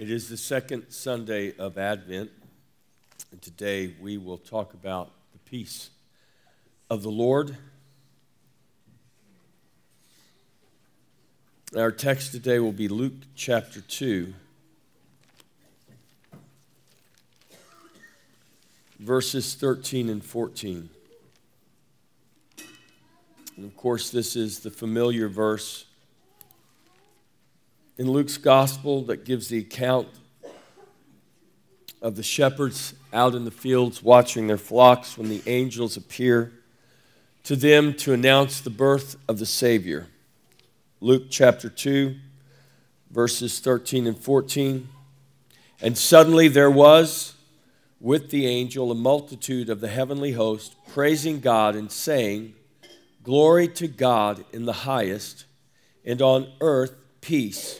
It is the second Sunday of Advent, and today we will talk about the peace of the Lord. Our text today will be Luke chapter 2, verses 13 and 14. And of course, this is the familiar verse in Luke's gospel that gives the account of the shepherds out in the fields watching their flocks when the angels appear to them to announce the birth of the Savior. Luke chapter 2, verses 13 and 14. And suddenly there was with the angel a multitude of the heavenly host praising God and saying, Glory to God in the highest, and on earth peace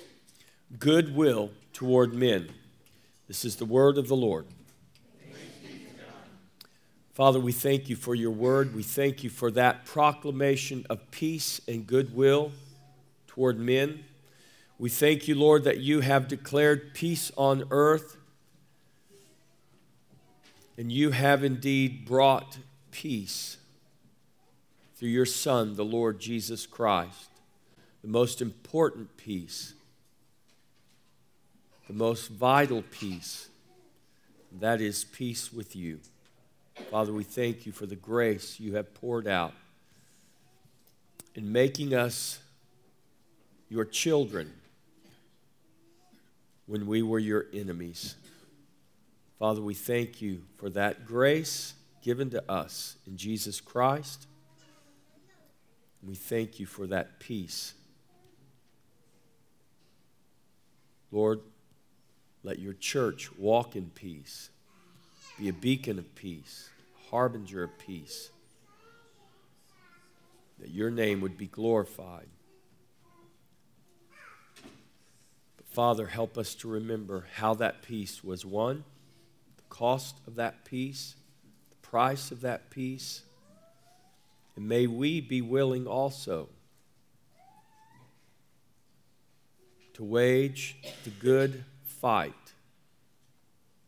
goodwill toward men. This is the word of the Lord. Father, we thank you for your word. We thank you for that proclamation of peace and goodwill toward men. We thank you, Lord, that you have declared peace on earth, and you have indeed brought peace through your Son, the Lord Jesus Christ, the most important peace the most vital peace. That is peace with you. Father, we thank you for the grace you have poured out in making us your children when we were your enemies. Father, we thank you for that grace given to us in Jesus Christ. We thank you for that peace. Lord, let your church walk in peace, be a beacon of peace, harbinger of peace, that your name would be glorified. But Father, help us to remember how that peace was won, the cost of that peace, the price of that peace. And may we be willing also to wage the good fight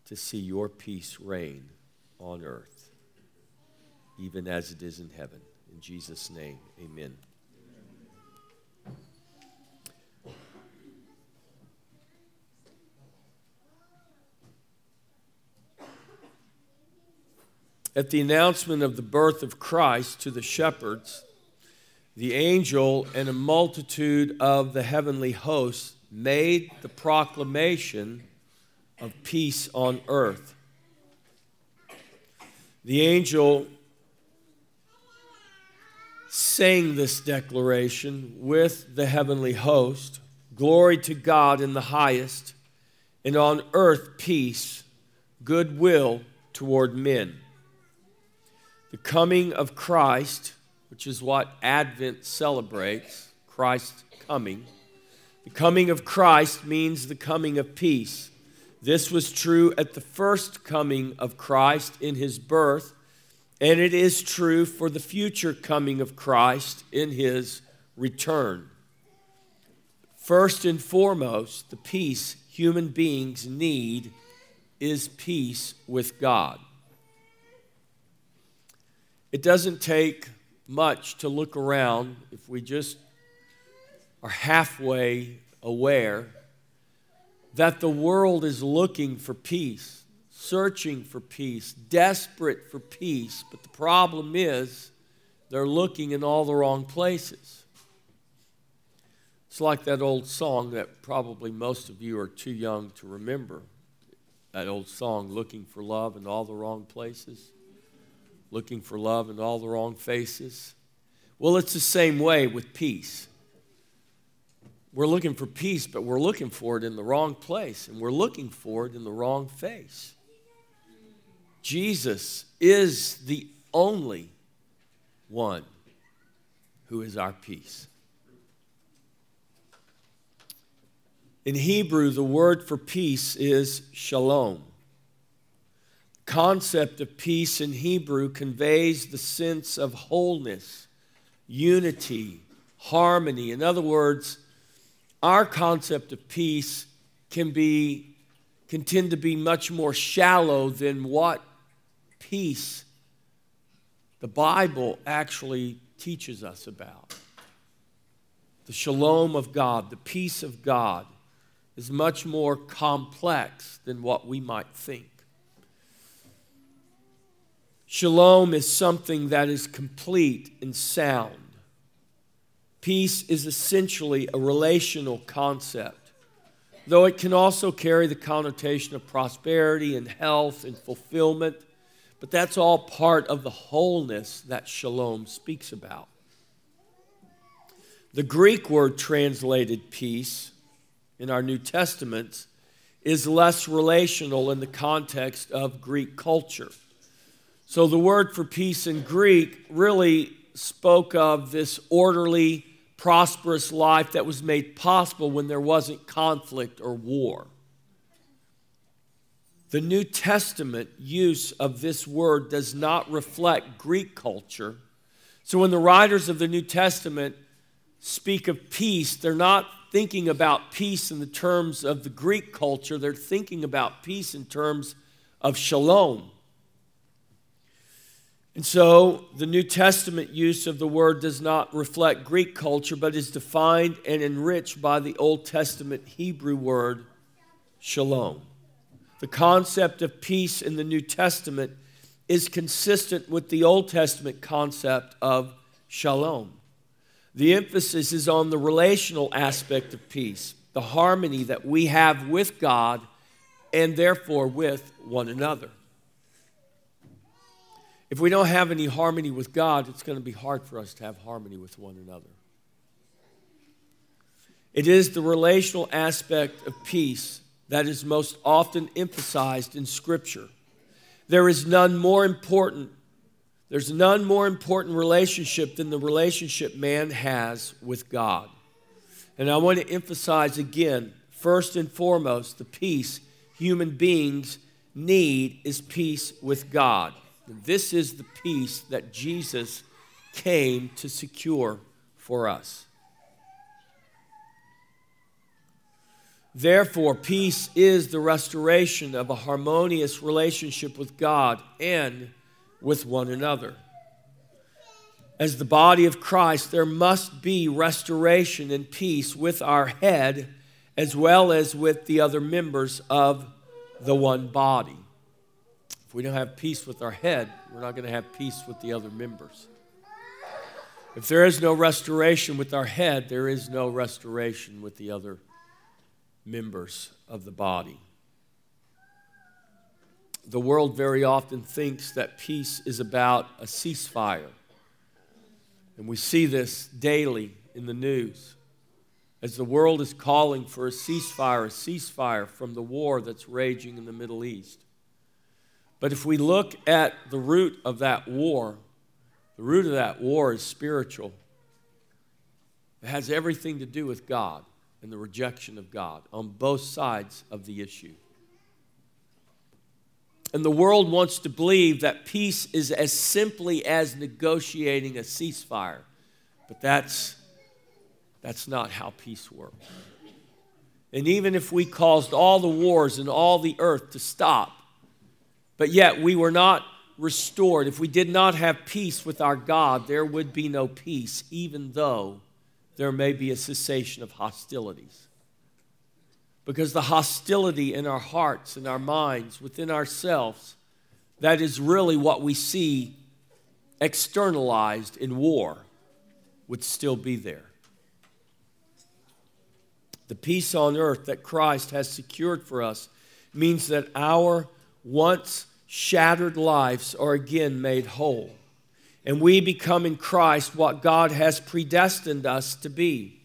to see your peace reign on earth, even as it is in heaven. In Jesus' name, amen. At the announcement of the birth of Christ to the shepherds, the angel and a multitude of the heavenly hosts made the proclamation of peace on earth. The angel sang this declaration with the heavenly host Glory to God in the highest, and on earth peace, goodwill toward men. The coming of Christ, which is what Advent celebrates, Christ's coming the coming of Christ means the coming of peace. This was true at the first coming of Christ in his birth, and it is true for the future coming of Christ in his return. First and foremost, the peace human beings need is peace with God. It doesn't take much to look around if we just are halfway aware that the world is looking for peace, searching for peace, desperate for peace. But the problem is they're looking in all the wrong places. It's like that old song that probably most of you are too young to remember. That old song, Looking for Love in All the Wrong Places, Looking for Love in All the Wrong Faces. Well, it's the same way with peace. We're looking for peace, but we're looking for it in the wrong place, and we're looking for it in the wrong face. Jesus is the only one who is our peace. In Hebrew, the word for peace is shalom. Concept of peace in Hebrew conveys the sense of wholeness, unity, harmony. In other words, our concept of peace can be can tend to be much more shallow than what peace the Bible actually teaches us about. The shalom of God, the peace of God, is much more complex than what we might think. Shalom is something that is complete and sound. Peace is essentially a relational concept, though it can also carry the connotation of prosperity and health and fulfillment but that's all part of the wholeness that shalom speaks about. The Greek word translated peace in our New Testaments is less relational in the context of Greek culture. So the word for peace in Greek really spoke of this orderly, prosperous life that was made possible when there wasn't conflict or war. The New Testament use of this word does not reflect Greek culture. So when the writers of the New Testament speak of peace, they're not thinking about peace in the terms of the Greek culture, they're thinking about peace in terms of shalom. And so the New Testament use of the word does not reflect Greek culture, but is defined and enriched by the Old Testament Hebrew word shalom. The concept of peace in the New Testament is consistent with the Old Testament concept of shalom. The emphasis is on the relational aspect of peace, the harmony that we have with God and therefore with one another. If we don't have any harmony with God, it's going to be hard for us to have harmony with one another. It is the relational aspect of peace that is most often emphasized in Scripture. There is none more important. There's none more important relationship than the relationship man has with God. And I want to emphasize again, first and foremost, the peace human beings need is peace with God. This is the peace that Jesus came to secure for us. Therefore, peace is the restoration of a harmonious relationship with God and with one another. As the body of Christ, there must be restoration and peace with our head as well as with the other members of the one body. If we don't have peace with our head, we're not going to have peace with the other members. If there is no restoration with our head, there is no restoration with the other members of the body. The world very often thinks that peace is about a ceasefire. And we see this daily in the news. As the world is calling for a ceasefire, a ceasefire from the war that's raging in the Middle East. But if we look at the root of that war, the root of that war is spiritual. It has everything to do with God and the rejection of God on both sides of the issue. And the world wants to believe that peace is as simply as negotiating a ceasefire. But that's, that's not how peace works. And even if we caused all the wars in all the earth to stop, but yet we were not restored, if we did not have peace with our God, there would be no peace, even though there may be a cessation of hostilities. Because the hostility in our hearts and our minds, within ourselves, that is really what we see externalized in war, would still be there. The peace on earth that Christ has secured for us means that our once shattered lives are again made whole and we become in Christ what God has predestined us to be.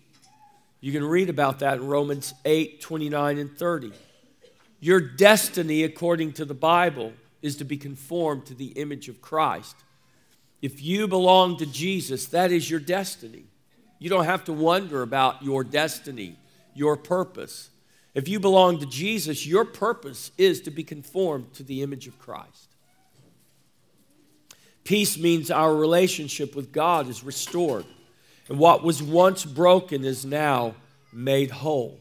You can read about that in Romans 8 29 and 30. Your destiny, according to the Bible, is to be conformed to the image of Christ. If you belong to Jesus, that is your destiny. You don't have to wonder about your destiny, your purpose. If you belong to Jesus, your purpose is to be conformed to the image of Christ. Peace means our relationship with God is restored, and what was once broken is now made whole.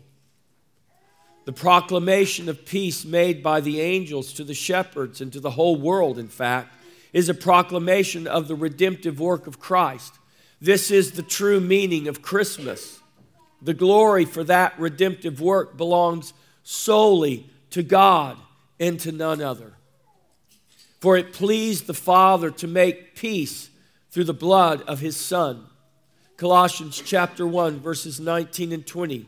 The proclamation of peace made by the angels to the shepherds and to the whole world, in fact, is a proclamation of the redemptive work of Christ. This is the true meaning of Christmas. The glory for that redemptive work belongs solely to God and to none other. For it pleased the Father to make peace through the blood of his Son. Colossians chapter 1, verses 19 and 20.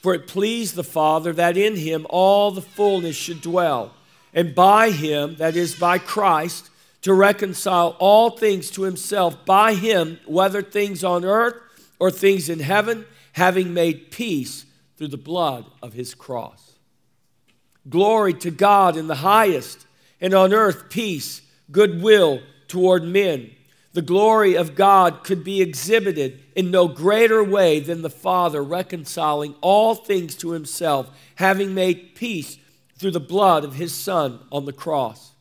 For it pleased the Father that in him all the fullness should dwell, and by him, that is, by Christ, to reconcile all things to himself, by him, whether things on earth or things in heaven, having made peace through the blood of his cross. Glory to God in the highest, and on earth peace, goodwill toward men. The glory of God could be exhibited in no greater way than the Father reconciling all things to himself, having made peace through the blood of his Son on the cross.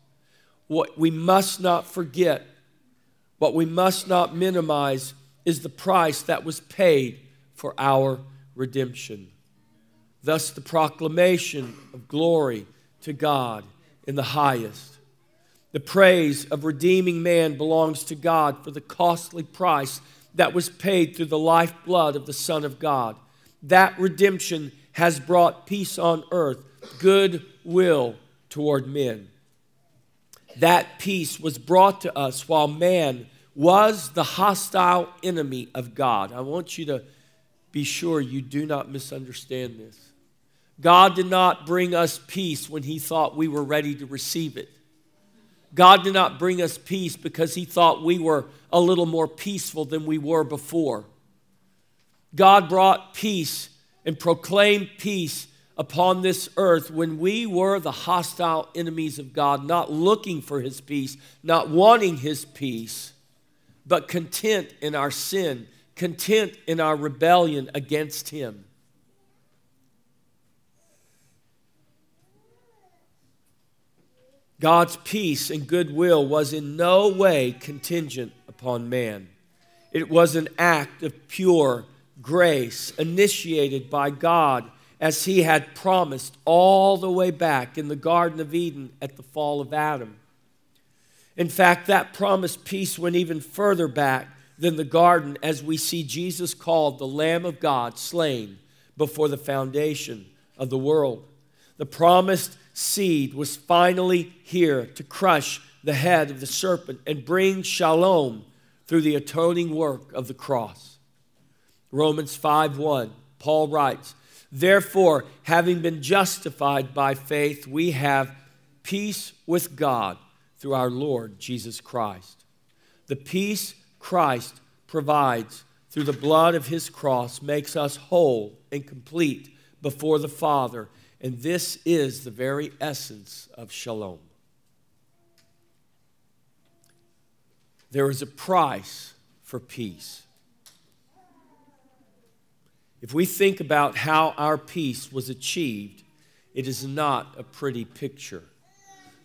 What we must not forget, what we must not minimize, is the price that was paid for our redemption. Thus, the proclamation of glory to God in the highest. The praise of redeeming man belongs to God for the costly price that was paid through the lifeblood of the Son of God. That redemption has brought peace on earth, good will toward men. That peace was brought to us while man was the hostile enemy of God. I want you to be sure you do not misunderstand this. God did not bring us peace when he thought we were ready to receive it. God did not bring us peace because he thought we were a little more peaceful than we were before. God brought peace and proclaimed peace upon this earth when we were the hostile enemies of God, not looking for his peace, not wanting his peace, but content in our sin, content in our rebellion against him. God's peace and goodwill was in no way contingent upon man. It was an act of pure grace initiated by God as he had promised all the way back in the Garden of Eden at the fall of Adam. In fact, that promised peace went even further back than the garden as we see Jesus called the Lamb of God slain before the foundation of the world. The promised seed was finally here to crush the head of the serpent and bring shalom through the atoning work of the cross. Romans 5:1 Paul writes, "Therefore, having been justified by faith, we have peace with God through our Lord Jesus Christ." The peace Christ provides through the blood of his cross makes us whole and complete before the Father and this is the very essence of shalom. There is a price for peace. If we think about how our peace was achieved, it is not a pretty picture.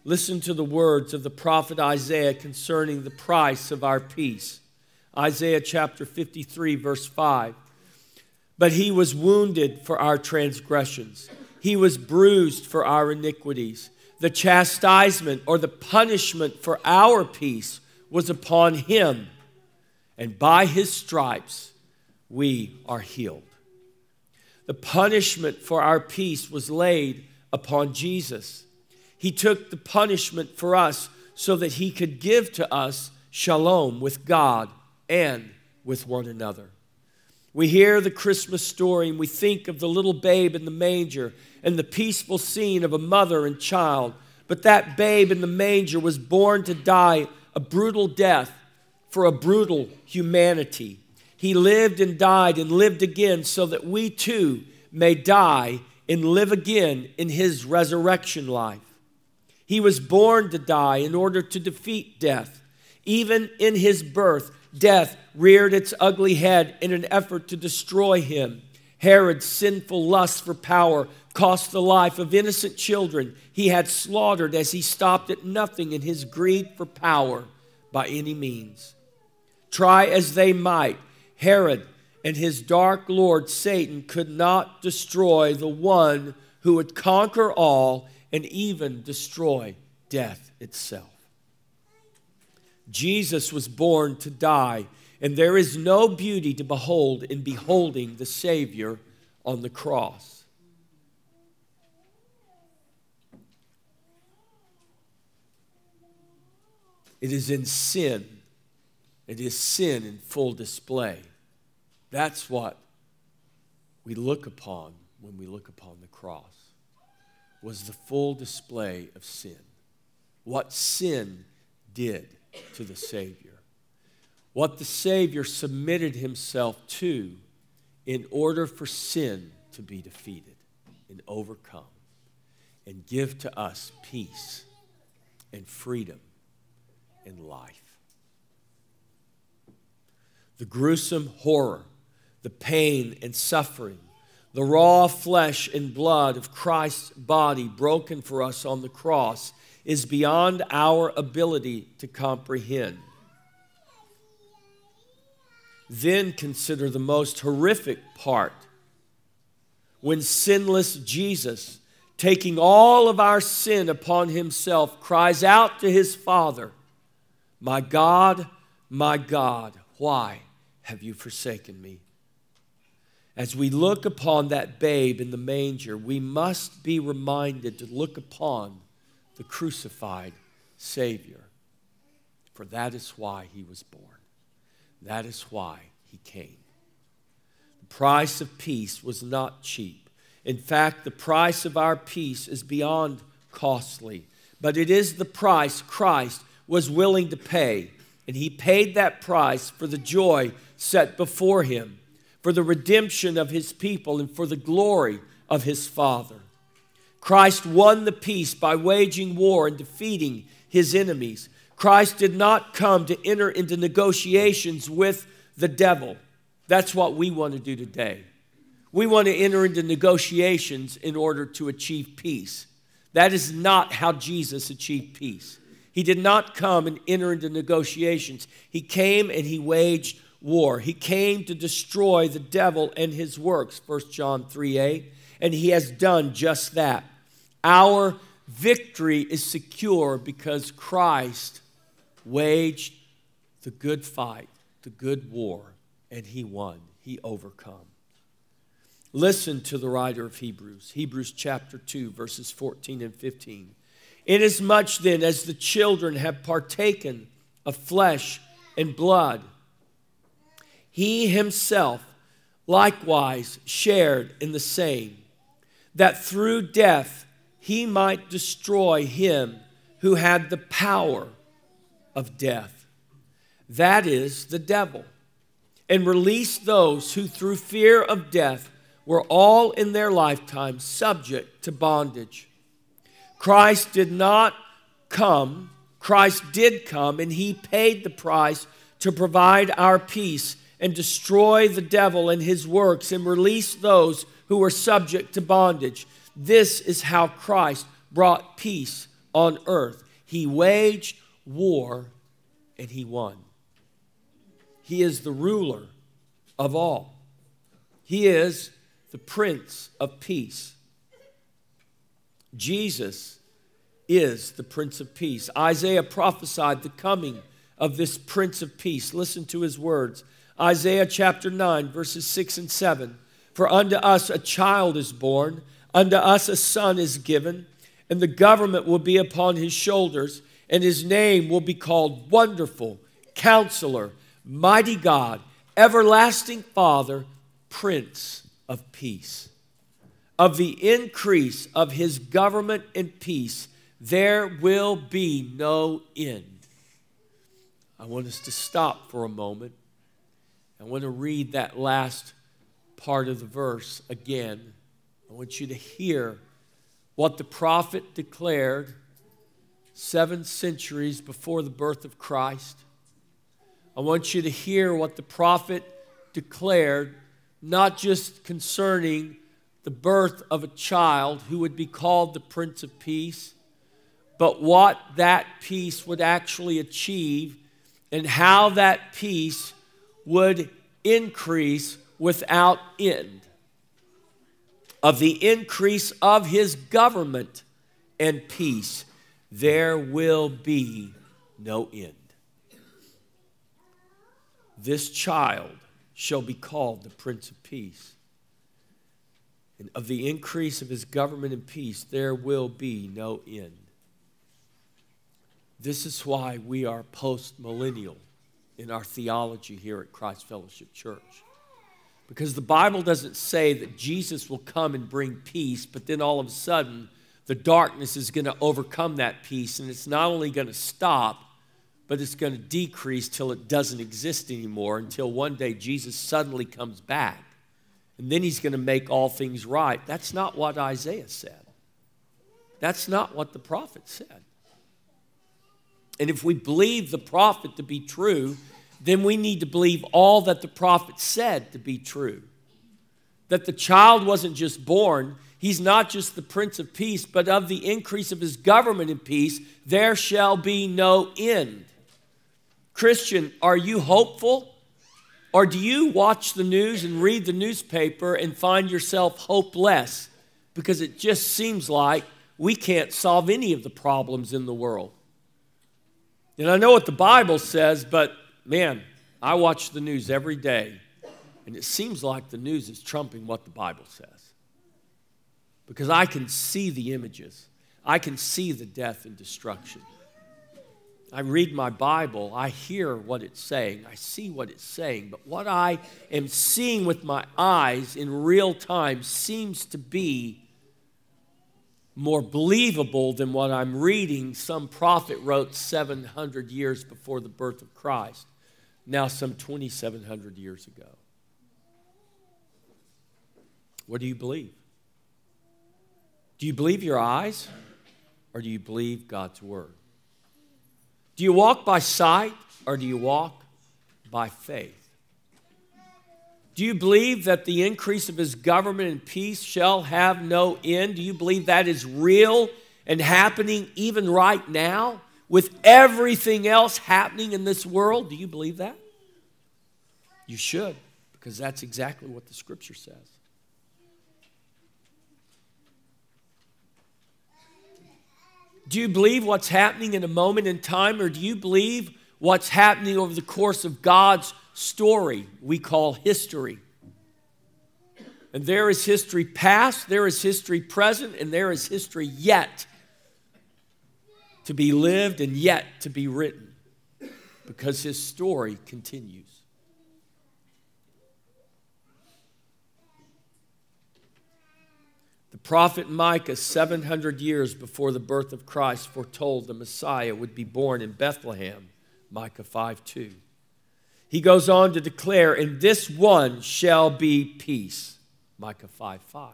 Listen to the words of the prophet Isaiah concerning the price of our peace. Isaiah chapter 53, verse 5. But he was wounded for our transgressions he was bruised for our iniquities. The chastisement or the punishment for our peace was upon him, and by his stripes we are healed. The punishment for our peace was laid upon Jesus. He took the punishment for us so that he could give to us shalom with God and with one another. We hear the Christmas story and we think of the little babe in the manger and the peaceful scene of a mother and child. But that babe in the manger was born to die a brutal death for a brutal humanity. He lived and died and lived again so that we too may die and live again in his resurrection life. He was born to die in order to defeat death. Even in his birth, death reared its ugly head in an effort to destroy him. Herod's sinful lust for power cost the life of innocent children he had slaughtered as he stopped at nothing in his greed for power by any means. Try as they might, Herod and his dark lord Satan could not destroy the one who would conquer all and even destroy death itself. Jesus was born to die, and there is no beauty to behold in beholding the Savior on the cross. It is in sin. It is sin in full display. That's what we look upon when we look upon the cross. Was the full display of sin. What sin did to the Savior. What the Savior submitted himself to in order for sin to be defeated and overcome and give to us peace and freedom and life. The gruesome horror, the pain and suffering, the raw flesh and blood of Christ's body broken for us on the cross is beyond our ability to comprehend. Then consider the most horrific part when sinless Jesus, taking all of our sin upon himself, cries out to his Father, My God, my God, why have you forsaken me? As we look upon that babe in the manger, we must be reminded to look upon the crucified Savior. For that is why he was born. That is why he came. The price of peace was not cheap. In fact, the price of our peace is beyond costly, but it is the price Christ was willing to pay. And he paid that price for the joy set before him, for the redemption of his people, and for the glory of his Father. Christ won the peace by waging war and defeating his enemies. Christ did not come to enter into negotiations with the devil. That's what we want to do today. We want to enter into negotiations in order to achieve peace. That is not how Jesus achieved peace. He did not come and enter into negotiations. He came and he waged war. He came to destroy the devil and his works, 1 John 3 8, and he has done just that. Our victory is secure because Christ waged the good fight, the good war, and he won. He overcome. Listen to the writer of Hebrews, Hebrews chapter 2, verses 14 and 15. Inasmuch then as the children have partaken of flesh and blood, he himself likewise shared in the same, that through death he might destroy him who had the power of death. That is the devil. And release those who, through fear of death, were all in their lifetime subject to bondage. Christ did not come, Christ did come, and he paid the price to provide our peace and destroy the devil and his works and release those who were subject to bondage. This is how Christ brought peace on earth. He waged war and he won. He is the ruler of all, he is the Prince of Peace. Jesus is the Prince of Peace. Isaiah prophesied the coming of this Prince of Peace. Listen to his words Isaiah chapter 9, verses 6 and 7. For unto us a child is born Unto us a son is given, and the government will be upon his shoulders, and his name will be called Wonderful, Counselor, Mighty God, Everlasting Father, Prince of Peace. Of the increase of his government and peace, there will be no end. I want us to stop for a moment. I want to read that last part of the verse again. I want you to hear what the prophet declared seven centuries before the birth of Christ. I want you to hear what the prophet declared, not just concerning the birth of a child who would be called the Prince of Peace, but what that peace would actually achieve and how that peace would increase without end. Of the increase of his government and peace, there will be no end. This child shall be called the Prince of Peace. And of the increase of his government and peace, there will be no end. This is why we are post millennial in our theology here at Christ Fellowship Church. Because the Bible doesn't say that Jesus will come and bring peace, but then all of a sudden the darkness is going to overcome that peace, and it's not only going to stop, but it's going to decrease till it doesn't exist anymore until one day Jesus suddenly comes back. And then he's going to make all things right. That's not what Isaiah said. That's not what the prophet said. And if we believe the prophet to be true, then we need to believe all that the prophet said to be true. That the child wasn't just born, he's not just the Prince of Peace, but of the increase of his government in peace, there shall be no end. Christian, are you hopeful? Or do you watch the news and read the newspaper and find yourself hopeless because it just seems like we can't solve any of the problems in the world? And I know what the Bible says, but man, I watch the news every day, and it seems like the news is trumping what the Bible says. Because I can see the images, I can see the death and destruction. I read my Bible, I hear what it's saying, I see what it's saying, but what I am seeing with my eyes in real time seems to be more believable than what I'm reading some prophet wrote 700 years before the birth of Christ, now some 2,700 years ago. What do you believe? Do you believe your eyes or do you believe God's word? Do you walk by sight or do you walk by faith? Do you believe that the increase of his government and peace shall have no end? Do you believe that is real and happening even right now with everything else happening in this world? Do you believe that? You should, because that's exactly what the scripture says. Do you believe what's happening in a moment in time, or do you believe what's happening over the course of God's story we call history? And there is history past, there is history present, and there is history yet to be lived and yet to be written because his story continues. The prophet Micah, 700 years before the birth of Christ, foretold the Messiah would be born in Bethlehem, Micah 5 2. He goes on to declare, In this one shall be peace, Micah 5 5.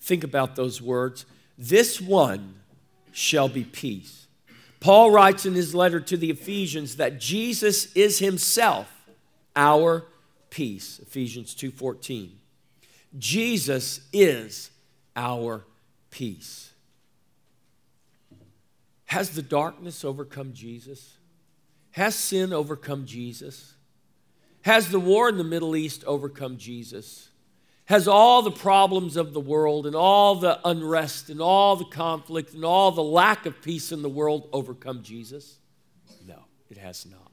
Think about those words. This one shall be peace. Paul writes in his letter to the Ephesians that Jesus is himself our peace, Ephesians 2:14. Jesus is our peace. Has the darkness overcome Jesus? Has sin overcome Jesus? Has the war in the Middle East overcome Jesus? Has all the problems of the world and all the unrest and all the conflict and all the lack of peace in the world overcome Jesus? No, it has not.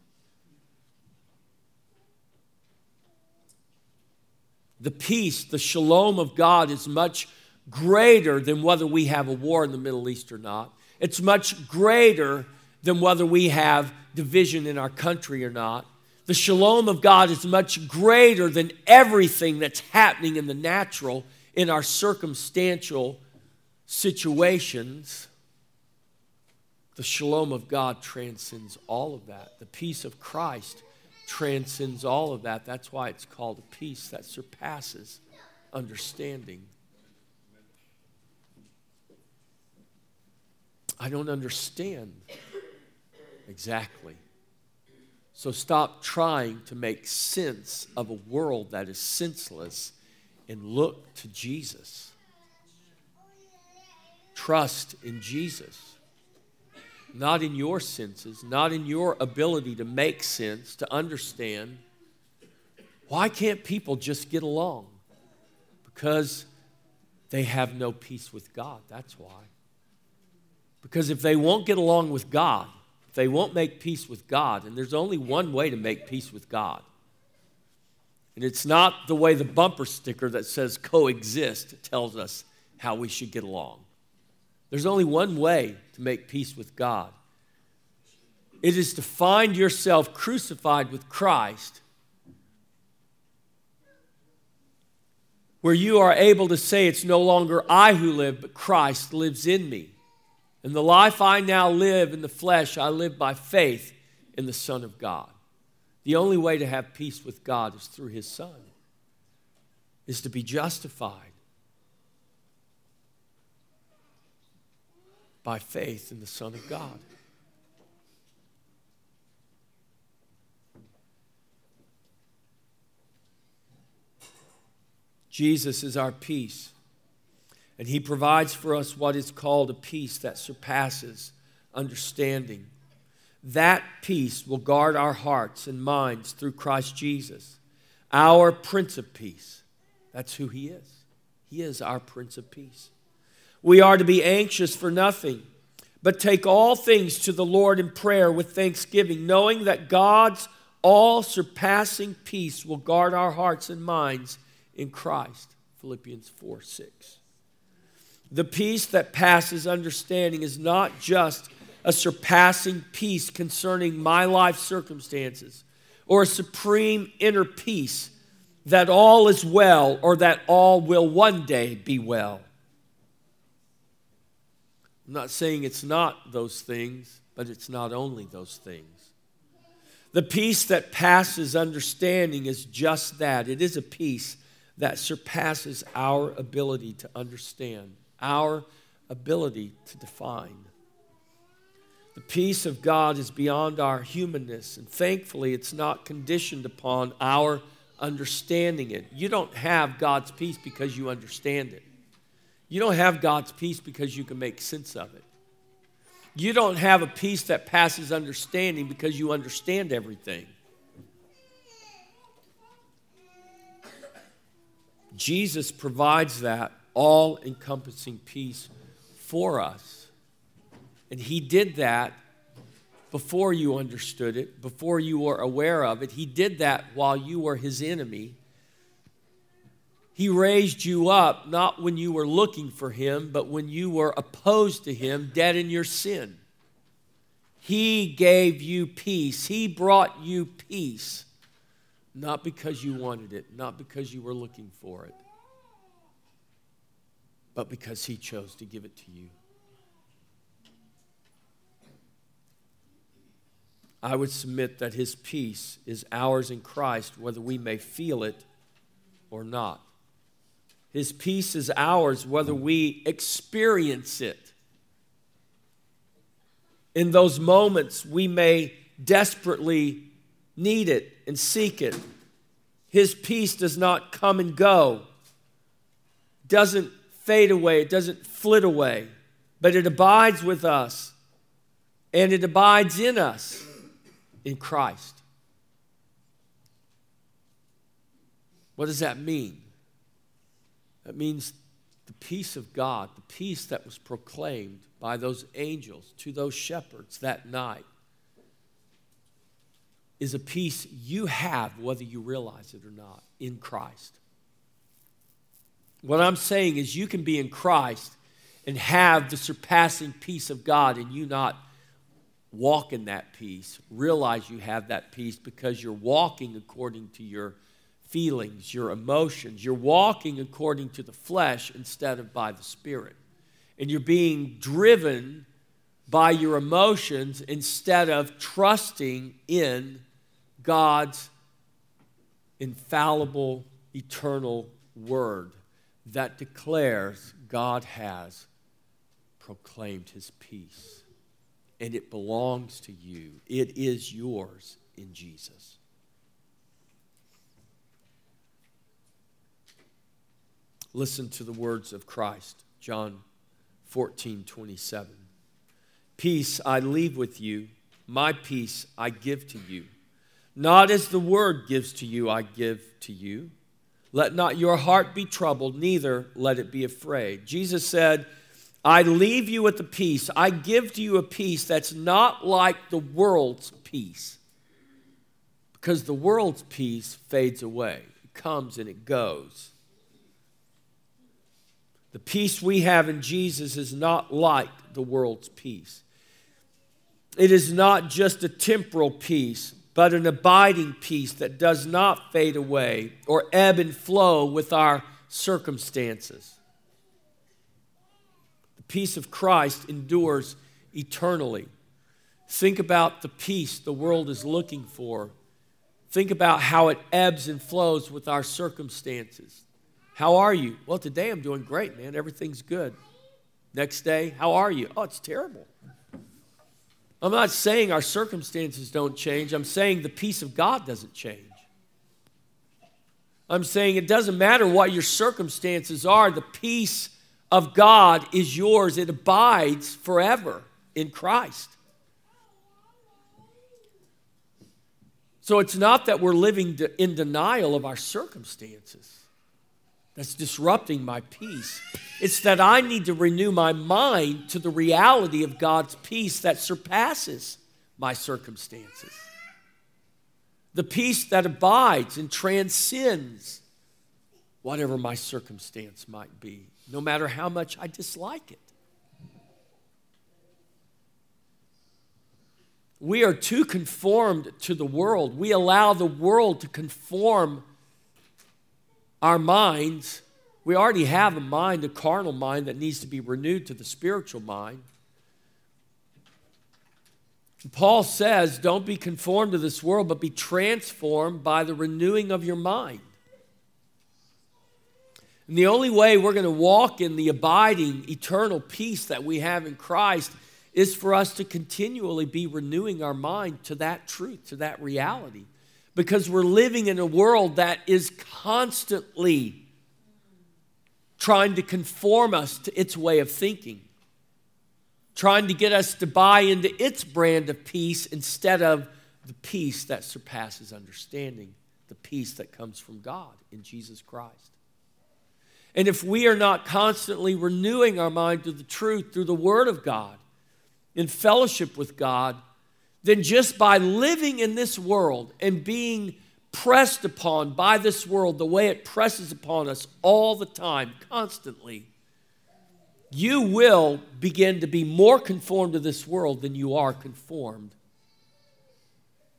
The peace, the shalom of God is much greater than whether we have a war in the Middle East or not. It's much greater than whether we have division in our country or not. The shalom of God is much greater than everything that's happening in the natural, in our circumstantial situations. The shalom of God transcends all of that. The peace of Christ transcends all of that. That's why it's called a peace that surpasses understanding. I don't understand exactly. So stop trying to make sense of a world that is senseless and look to Jesus. Trust in Jesus not in your senses, not in your ability to make sense, to understand. Why can't people just get along? Because they have no peace with God. That's why. Because if they won't get along with God, they won't make peace with God, and there's only one way to make peace with God, and it's not the way the bumper sticker that says coexist tells us how we should get along. There's only one way to make peace with God it is to find yourself crucified with Christ, where you are able to say, It's no longer I who live, but Christ lives in me. And the life I now live in the flesh, I live by faith in the Son of God. The only way to have peace with God is through His Son, is to be justified by faith in the Son of God. Jesus is our peace. And he provides for us what is called a peace that surpasses understanding. That peace will guard our hearts and minds through Christ Jesus, our Prince of Peace. That's who he is. He is our Prince of Peace. We are to be anxious for nothing, but take all things to the Lord in prayer with thanksgiving, knowing that God's all surpassing peace will guard our hearts and minds in Christ. Philippians 4 6. The peace that passes understanding is not just a surpassing peace concerning my life circumstances or a supreme inner peace that all is well or that all will one day be well. I'm not saying it's not those things, but it's not only those things. The peace that passes understanding is just that it is a peace that surpasses our ability to understand, our ability to define. The peace of God is beyond our humanness, and thankfully, it's not conditioned upon our understanding it. You don't have God's peace because you understand it. You don't have God's peace because you can make sense of it. You don't have a peace that passes understanding because you understand everything. Jesus provides that all encompassing peace for us. And He did that before you understood it, before you were aware of it. He did that while you were His enemy. He raised you up not when you were looking for Him, but when you were opposed to Him, dead in your sin. He gave you peace. He brought you peace. Not because you wanted it, not because you were looking for it, but because He chose to give it to you. I would submit that His peace is ours in Christ, whether we may feel it or not. His peace is ours whether we experience it. In those moments, we may desperately need it and seek it. His peace does not come and go, doesn't fade away, it doesn't flit away, but it abides with us and it abides in us in Christ. What does that mean? That means the peace of God, the peace that was proclaimed by those angels to those shepherds that night is a peace you have whether you realize it or not in Christ. What I'm saying is, you can be in Christ and have the surpassing peace of God and you not walk in that peace. Realize you have that peace because you're walking according to your feelings, your emotions. You're walking according to the flesh instead of by the Spirit. And you're being driven by your emotions instead of trusting in God's infallible, eternal word that declares God has proclaimed his peace. And it belongs to you, it is yours in Jesus. Listen to the words of Christ, John 14, 27. Peace I leave with you, my peace I give to you. Not as the world gives to you, I give to you. Let not your heart be troubled, neither let it be afraid. Jesus said, I leave you with the peace. I give to you a peace that's not like the world's peace. Because the world's peace fades away, it comes and it goes. The peace we have in Jesus is not like the world's peace. It is not just a temporal peace, but an abiding peace that does not fade away or ebb and flow with our circumstances. The peace of Christ endures eternally. Think about the peace the world is looking for. Think about how it ebbs and flows with our circumstances. How are you? Well, today I'm doing great, man. Everything's good. Next day, how are you? Oh, it's terrible. I'm not saying our circumstances don't change. I'm saying the peace of God doesn't change. I'm saying it doesn't matter what your circumstances are, the peace of God is yours. It abides forever in Christ. So it's not that we're living in denial of our circumstances that's disrupting my peace. It's that I need to renew my mind to the reality of God's peace that surpasses my circumstances. The peace that abides and transcends whatever my circumstance might be, no matter how much I dislike it. We are too conformed to the world. We allow the world to conform our minds, we already have a mind, a carnal mind that needs to be renewed to the spiritual mind. Paul says, Don't be conformed to this world, but be transformed by the renewing of your mind. And the only way we're going to walk in the abiding, eternal peace that we have in Christ is for us to continually be renewing our mind to that truth, to that reality because we're living in a world that is constantly trying to conform us to its way of thinking, trying to get us to buy into its brand of peace instead of the peace that surpasses understanding, the peace that comes from God in Jesus Christ. And if we are not constantly renewing our mind to the truth through the Word of God, in fellowship with God, then just by living in this world and being pressed upon by this world the way it presses upon us all the time, constantly, you will begin to be more conformed to this world than you are conformed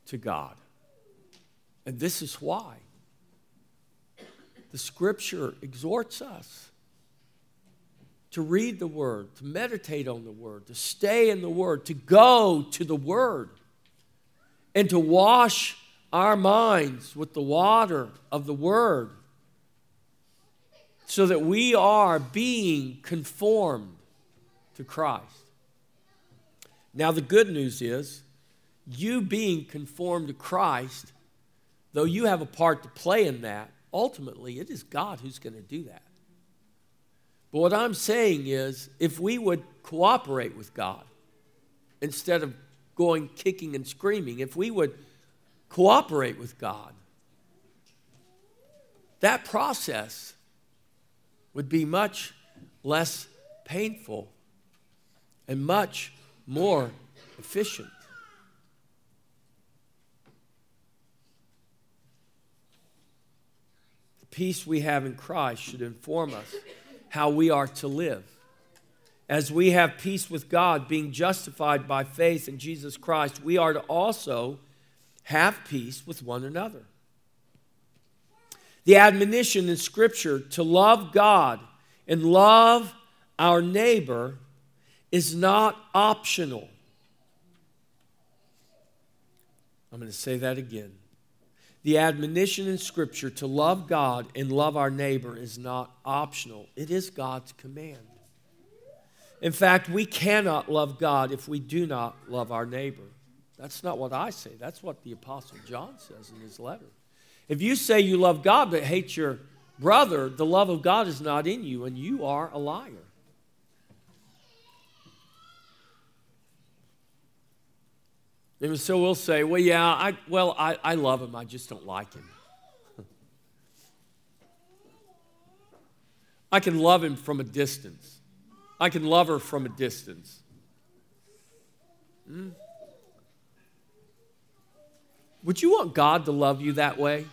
to God. And this is why the scripture exhorts us to read the Word, to meditate on the Word, to stay in the Word, to go to the Word, and to wash our minds with the water of the Word so that we are being conformed to Christ. Now, the good news is, you being conformed to Christ, though you have a part to play in that, ultimately it is God who's going to do that. But what I'm saying is, if we would cooperate with God instead of going kicking and screaming, if we would cooperate with God, that process would be much less painful and much more efficient. The peace we have in Christ should inform us how we are to live. As we have peace with God, being justified by faith in Jesus Christ, we are to also have peace with one another. The admonition in Scripture to love God and love our neighbor is not optional. I'm going to say that again. The admonition in Scripture to love God and love our neighbor is not optional, it is God's command. In fact, we cannot love God if we do not love our neighbor. That's not what I say, that's what the Apostle John says in his letter. If you say you love God but hate your brother, the love of God is not in you, and you are a liar. And so we'll say, well, yeah, I, well, I, I love him, I just don't like him. I can love him from a distance. I can love her from a distance. Hmm? Would you want God to love you that way?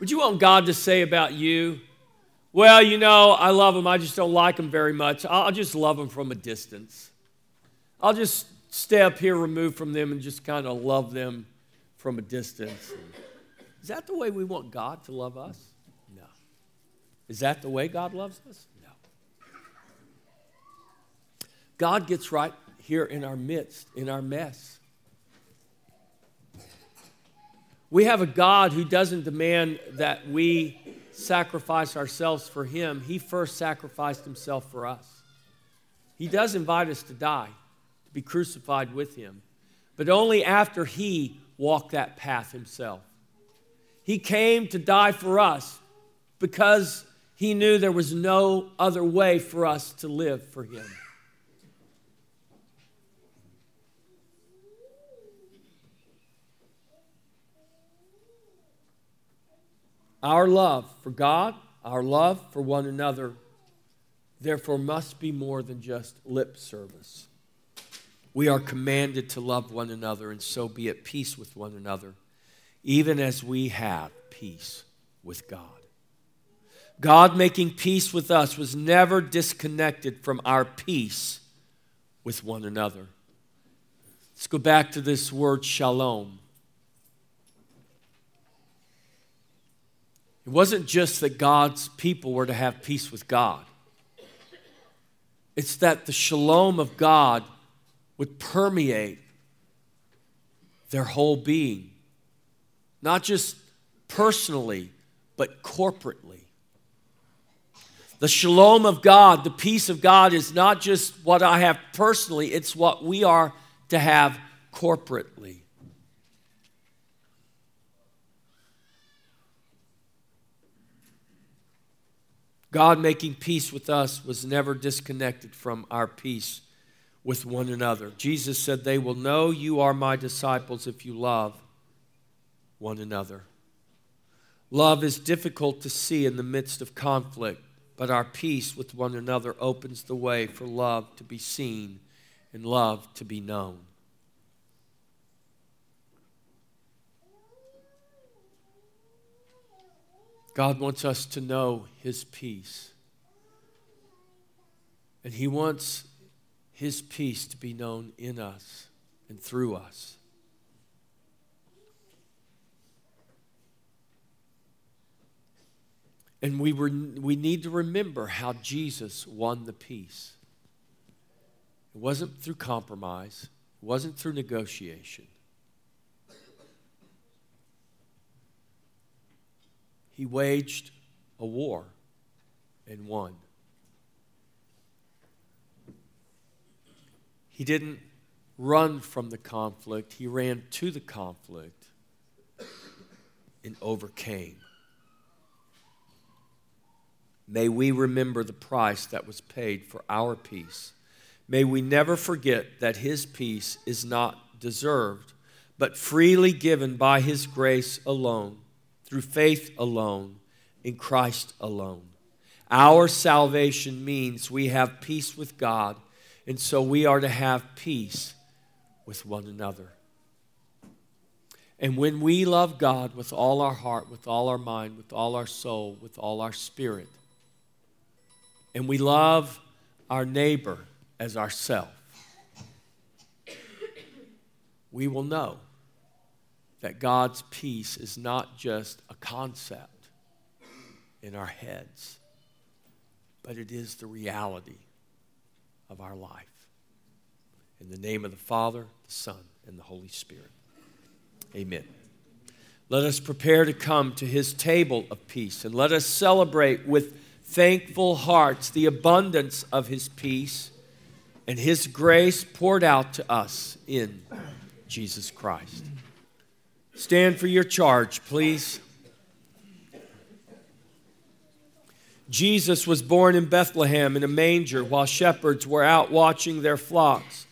Would you want God to say about you, well, you know, I love him, I just don't like him very much. I'll just love him from a distance. I'll just stay up here removed from them and just kind of love them from a distance. Is that the way we want God to love us? No. Is that the way God loves us? No. God gets right here in our midst, in our mess. We have a God who doesn't demand that we sacrifice ourselves for Him. He first sacrificed Himself for us. He does invite us to die, be crucified with Him, but only after He walked that path Himself. He came to die for us because He knew there was no other way for us to live for Him. Our love for God, our love for one another, therefore must be more than just lip service. We are commanded to love one another and so be at peace with one another, even as we have peace with God. God making peace with us was never disconnected from our peace with one another. Let's go back to this word shalom. It wasn't just that God's people were to have peace with God, it's that the shalom of God would permeate their whole being, not just personally, but corporately. The shalom of God, the peace of God, is not just what I have personally, it's what we are to have corporately. God making peace with us was never disconnected from our peace with one another. Jesus said, They will know you are my disciples if you love one another. Love is difficult to see in the midst of conflict, but our peace with one another opens the way for love to be seen and love to be known. God wants us to know His peace. And He wants His peace to be known in us and through us. And we, were, we need to remember how Jesus won the peace. It wasn't through compromise, it wasn't through negotiation. he waged a war and won. He didn't run from the conflict, he ran to the conflict and overcame. May we remember the price that was paid for our peace. May we never forget that His peace is not deserved, but freely given by His grace alone through faith alone, in Christ alone. Our salvation means we have peace with God, and so we are to have peace with one another. And when we love God with all our heart, with all our mind, with all our soul, with all our spirit, and we love our neighbor as ourself, we will know that God's peace is not just a concept in our heads, but it is the reality of our life. In the name of the Father, the Son, and the Holy Spirit. Amen. Let us prepare to come to his table of peace and let us celebrate with thankful hearts the abundance of his peace and his grace poured out to us in Jesus Christ. Stand for your charge, please. Jesus was born in Bethlehem in a manger while shepherds were out watching their flocks.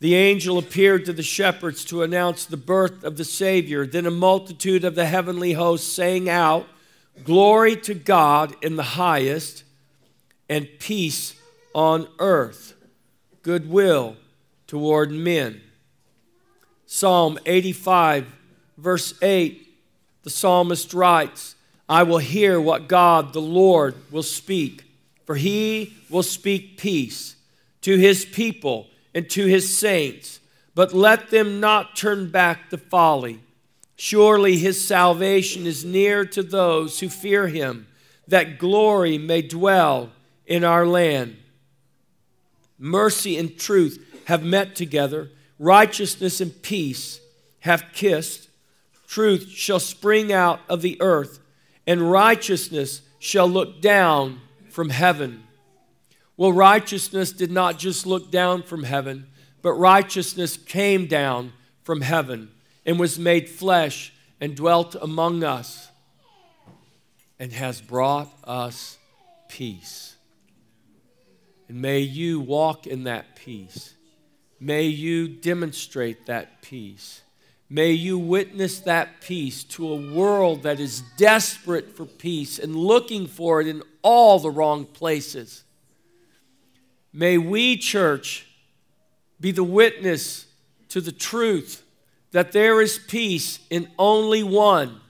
The angel appeared to the shepherds to announce the birth of the Savior. Then a multitude of the heavenly hosts sang out, Glory to God in the highest, and peace on earth, goodwill toward men. Psalm 85, verse 8, the psalmist writes, I will hear what God the Lord will speak, for he will speak peace to his people and to his saints, but let them not turn back to folly. Surely his salvation is near to those who fear him, that glory may dwell in our land. Mercy and truth have met together, righteousness and peace have kissed. Truth shall spring out of the earth and righteousness shall look down from heaven. Well, righteousness did not just look down from heaven, but righteousness came down from heaven and was made flesh and dwelt among us and has brought us peace. And may you walk in that peace. May you demonstrate that peace. May you witness that peace to a world that is desperate for peace and looking for it in all the wrong places. May we, church, be the witness to the truth that there is peace in only one.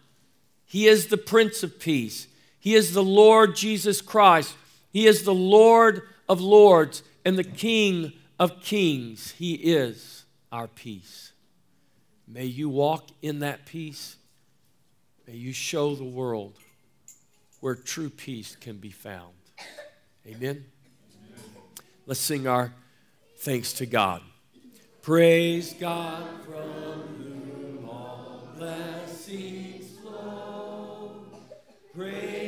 He is the Prince of Peace. He is the Lord Jesus Christ. He is the Lord of Lords and the King of Kings. He is our peace. May you walk in that peace. May you show the world where true peace can be found. Amen. Let's sing our thanks to God. Praise God from whom all blessings flow. Praise